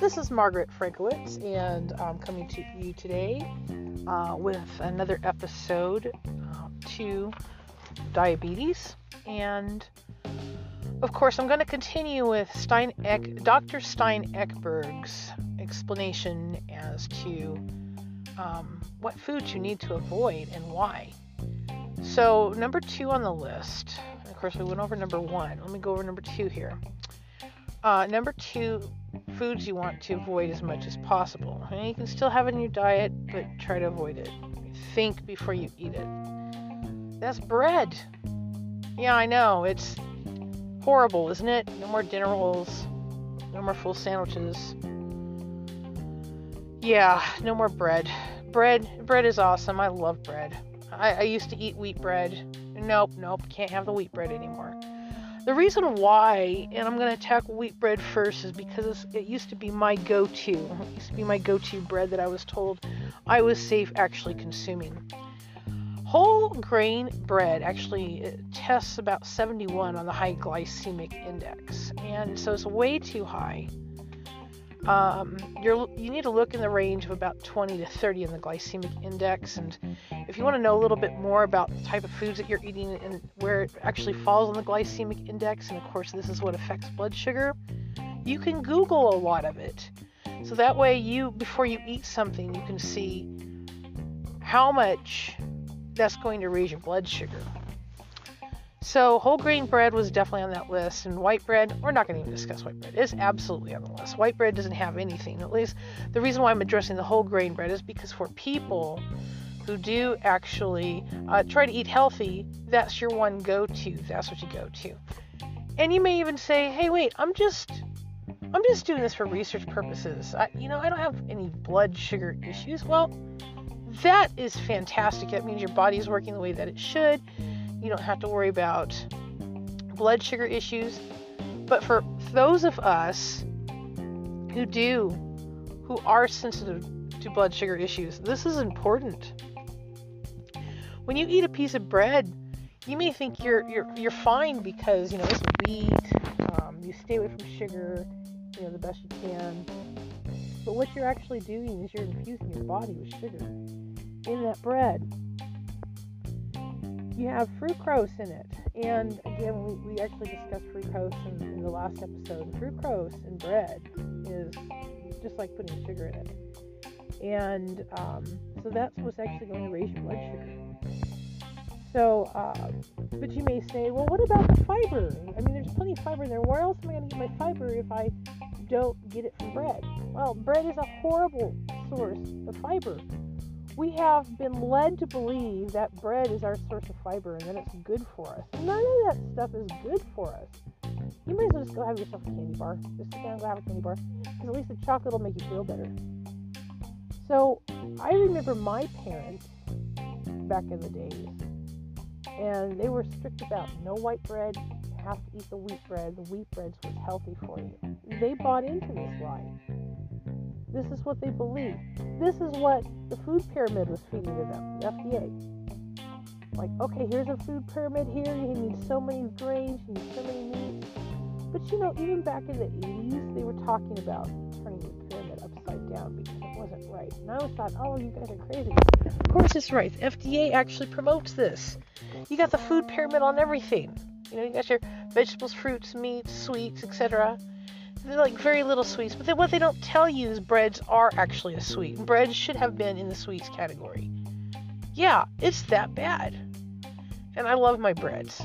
This is Margaret Frankowitz, and I'm coming to you today uh, with another episode uh, to diabetes. And of course, I'm going to continue with Stein Dr. Stein Ekberg's explanation as to um, what foods you need to avoid and why. So, number two on the list, course, we went over number one. Let me go over number two here. Uh, number two, foods you want to avoid as much as possible. And you can still have it in your diet, but try to avoid it. Think before you eat it. That's bread. Yeah, I know. It's horrible, isn't it? No more dinner rolls. No more full sandwiches. Yeah, no more bread. Bread, bread is awesome. I love bread. I, I used to eat wheat bread. Nope, nope, can't have the wheat bread anymore. The reason why, and I'm going to tackle wheat bread first, is because it used to be my go to. It used to be my go to bread that I was told I was safe actually consuming. Whole grain bread actually tests about 71 on the high glycemic index, and so it's way too high um, you're, you need to look in the range of about 20 to 30 in the glycemic index. And if you want to know a little bit more about the type of foods that you're eating and where it actually falls on the glycemic index, and of course, this is what affects blood sugar, you can Google a lot of it. So that way, you before you eat something, you can see how much that's going to raise your blood sugar. So whole grain bread was definitely on that list, and white bread, we're not going to even discuss white bread. It's absolutely on the list. White bread doesn't have anything. At least the reason why I'm addressing the whole grain bread is because for people who do actually uh, try to eat healthy, that's your one go-to. That's what you go to. And you may even say, "Hey, wait, I'm just I'm just doing this for research purposes. I, you know, I don't have any blood sugar issues." Well, that is fantastic. That means your body is working the way that it should you don't have to worry about blood sugar issues. But for those of us who do, who are sensitive to blood sugar issues, this is important. When you eat a piece of bread, you may think you're you're you're fine because you know it's wheat. Um, you stay away from sugar, you know the best you can. But what you're actually doing is you're infusing your body with sugar in that bread you have fructose in it. And again, we, we actually discussed fructose in, in the last episode. Fructose in bread is just like putting sugar in it. And um, so that's what's actually going to raise your blood sugar. So, uh, but you may say, well, what about the fiber? I mean, there's plenty of fiber in there. Where else am I going to get my fiber if I don't get it from bread? Well, bread is a horrible source of fiber we have been led to believe that bread is our source of fiber and that it's good for us. None of that stuff is good for us. You might as well just go have yourself a candy bar. Just sit down and go have a candy bar. Because at least the chocolate will make you feel better. So I remember my parents back in the days, and they were strict about no white bread. You have to eat the wheat bread. The wheat bread's what's healthy for you. They bought into this lie. This is what they believe. Mm-hmm. This is what the food pyramid was feeding to them, the FDA. Like, okay, here's a food pyramid here. You need so many grains, you need so many meats. But you know, even back in the 80s, they were talking about turning the pyramid upside down because it wasn't right. And I always thought, oh, you guys are crazy. Of course, it's right. The FDA actually promotes this. You got the food pyramid on everything. You know, you got your vegetables, fruits, meats, sweets, etc like very little sweets, but then what they don't tell you is breads are actually a sweet. Bread should have been in the sweets category. Yeah, it's that bad. And I love my breads.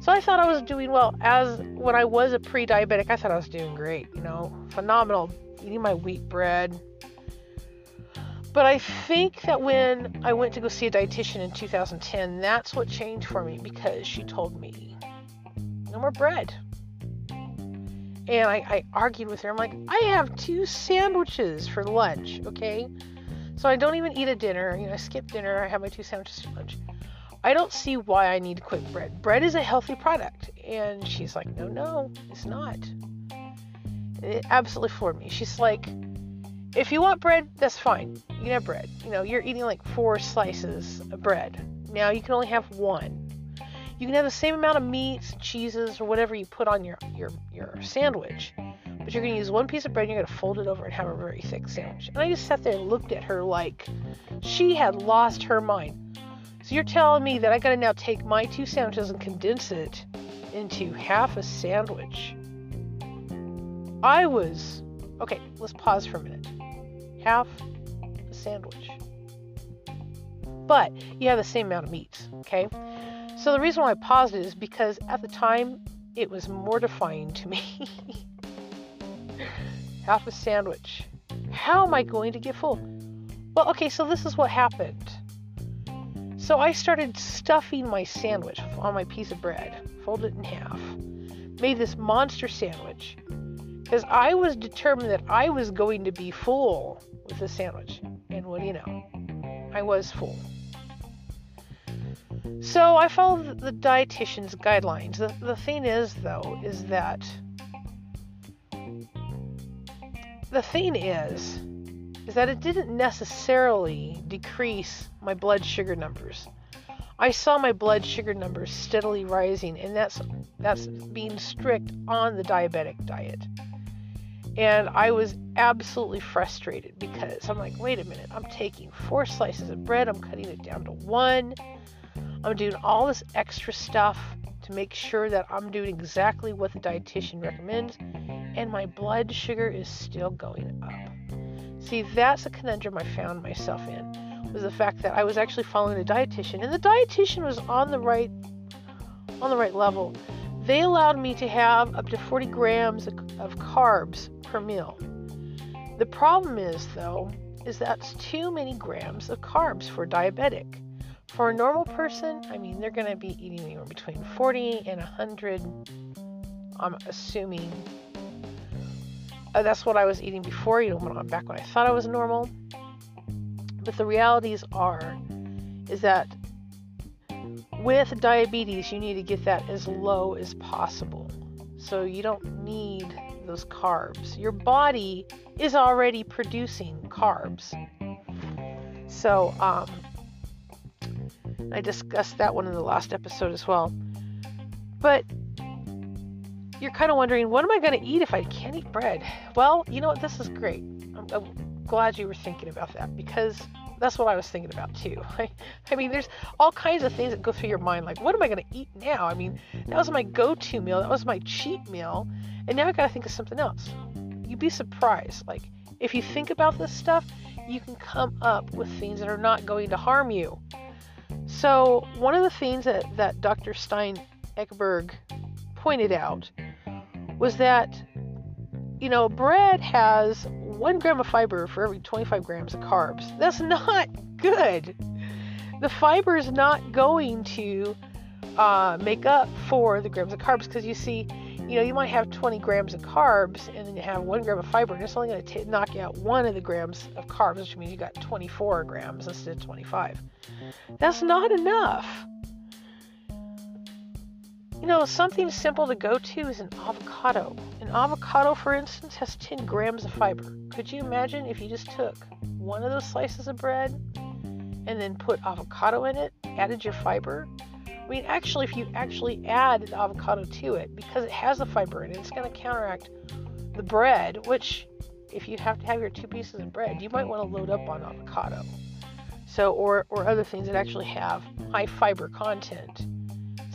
So I thought I was doing well. As when I was a pre diabetic, I thought I was doing great, you know, phenomenal, eating my wheat bread. But I think that when I went to go see a dietitian in 2010, that's what changed for me because she told me no more bread. And I, I argued with her. I'm like, I have two sandwiches for lunch, okay? So I don't even eat a dinner. You know, I skip dinner. I have my two sandwiches for lunch. I don't see why I need to quit bread. Bread is a healthy product. And she's like, no, no, it's not. It absolutely floored me. She's like, if you want bread, that's fine. You can have bread. You know, you're eating like four slices of bread. Now you can only have one. You can have the same amount of meats, cheeses, or whatever you put on your your your sandwich, but you're going to use one piece of bread and you're going to fold it over and have a very thick sandwich. And I just sat there and looked at her like she had lost her mind. So you're telling me that I got to now take my two sandwiches and condense it into half a sandwich? I was okay. Let's pause for a minute. Half a sandwich, but you have the same amount of meat. Okay. So the reason why I paused it is because at the time it was mortifying to me. half a sandwich. How am I going to get full? Well, okay, so this is what happened. So I started stuffing my sandwich on my piece of bread, folded it in half, made this monster sandwich because I was determined that I was going to be full with the sandwich. And what do you know? I was full. So I followed the dietitian's guidelines. The, the thing is, though, is that the thing is, is that it didn't necessarily decrease my blood sugar numbers. I saw my blood sugar numbers steadily rising, and that's that's being strict on the diabetic diet. And I was absolutely frustrated because I'm like, wait a minute, I'm taking four slices of bread, I'm cutting it down to one, I'm doing all this extra stuff to make sure that I'm doing exactly what the dietitian recommends, and my blood sugar is still going up. See, that's a conundrum I found myself in was the fact that I was actually following a dietitian, and the dietitian was on the right on the right level. They allowed me to have up to 40 grams of carbs per meal. The problem is, though, is that's too many grams of carbs for diabetic. For a normal person, I mean, they're going to be eating anywhere between 40 and 100. I'm assuming uh, that's what I was eating before, you know, when I'm back when I thought I was normal. But the realities are, is that with diabetes, you need to get that as low as possible. So you don't need those carbs. Your body is already producing carbs. So, um, I discussed that one in the last episode as well. But you're kind of wondering, what am I going to eat if I can't eat bread? Well, you know what? This is great. I'm, I'm glad you were thinking about that because that's what I was thinking about too. I mean, there's all kinds of things that go through your mind, like, what am I going to eat now? I mean, that was my go to meal, that was my cheat meal, and now I got to think of something else. You'd be surprised. Like, if you think about this stuff, you can come up with things that are not going to harm you. So, one of the things that, that Dr. Stein Ekberg pointed out was that, you know, bread has one gram of fiber for every 25 grams of carbs. That's not good. The fiber is not going to uh, make up for the grams of carbs because you see, you know, you might have 20 grams of carbs and then you have one gram of fiber, and it's only going to knock you out one of the grams of carbs, which means you got 24 grams instead of 25. That's not enough. You know, something simple to go to is an avocado. An avocado, for instance, has 10 grams of fiber. Could you imagine if you just took one of those slices of bread and then put avocado in it, added your fiber? I mean, actually, if you actually add the avocado to it, because it has the fiber in it, it's going to counteract the bread, which, if you have to have your two pieces of bread, you might want to load up on avocado. So, or, or other things that actually have high fiber content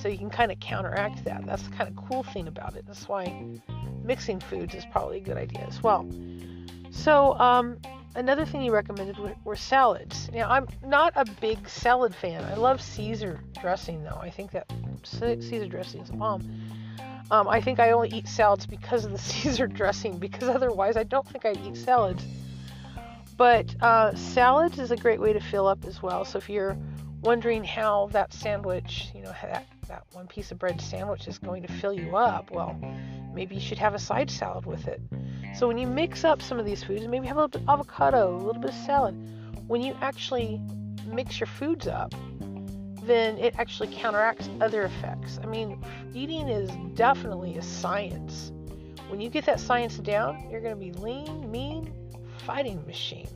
so you can kind of counteract that. That's the kind of cool thing about it. That's why mixing foods is probably a good idea as well. So, um, another thing he recommended were, salads. Now, I'm not a big salad fan. I love Caesar dressing, though. I think that Caesar dressing is a bomb. Um, I think I only eat salads because of the Caesar dressing, because otherwise I don't think I'd eat salads. But uh, salads is a great way to fill up as well. So if you're wondering how that sandwich, you know, that that one piece of bread sandwich is going to fill you up, well, maybe you should have a side salad with it. So when you mix up some of these foods, maybe have a little bit of avocado, a little bit of salad. When you actually mix your foods up, then it actually counteracts other effects. I mean, eating is definitely a science. When you get that science down, you're going to be lean, mean, fighting machine.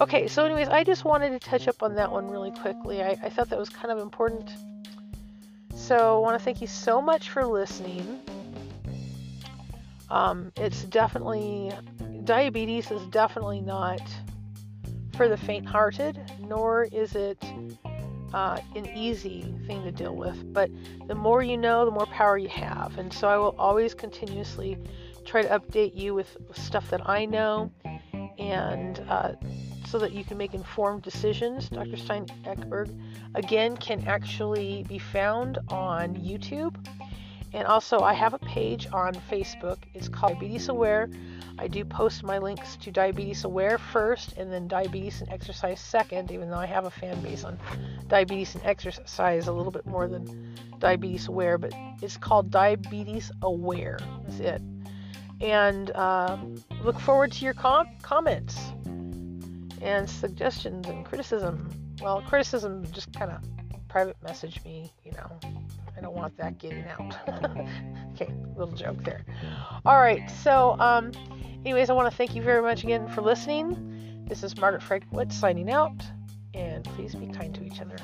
Okay, so anyways, I just wanted to touch up on that one really quickly. I, I thought that was kind of important so I want to thank you so much for listening. Um, it's definitely, diabetes is definitely not for the faint hearted, nor is it uh, an easy thing to deal with. But the more you know, the more power you have. And so I will always continuously try to update you with stuff that I know and uh, so that you can make informed decisions. Dr. Stein Ekberg, again, can actually be found on YouTube. And also, I have a page on Facebook. It's called Diabetes Aware. I do post my links to Diabetes Aware first and then Diabetes and Exercise second, even though I have a fan base on Diabetes and Exercise a little bit more than Diabetes Aware, but it's called Diabetes Aware. That's it. And um, look forward to your com- comments and suggestions and criticism. Well, criticism just kind of private message me, you know. I don't want that getting out. okay, little joke there. All right, so um, anyways, I want to thank you very much again for listening. This is Margaret Frankowitz signing out, and please be kind to each other.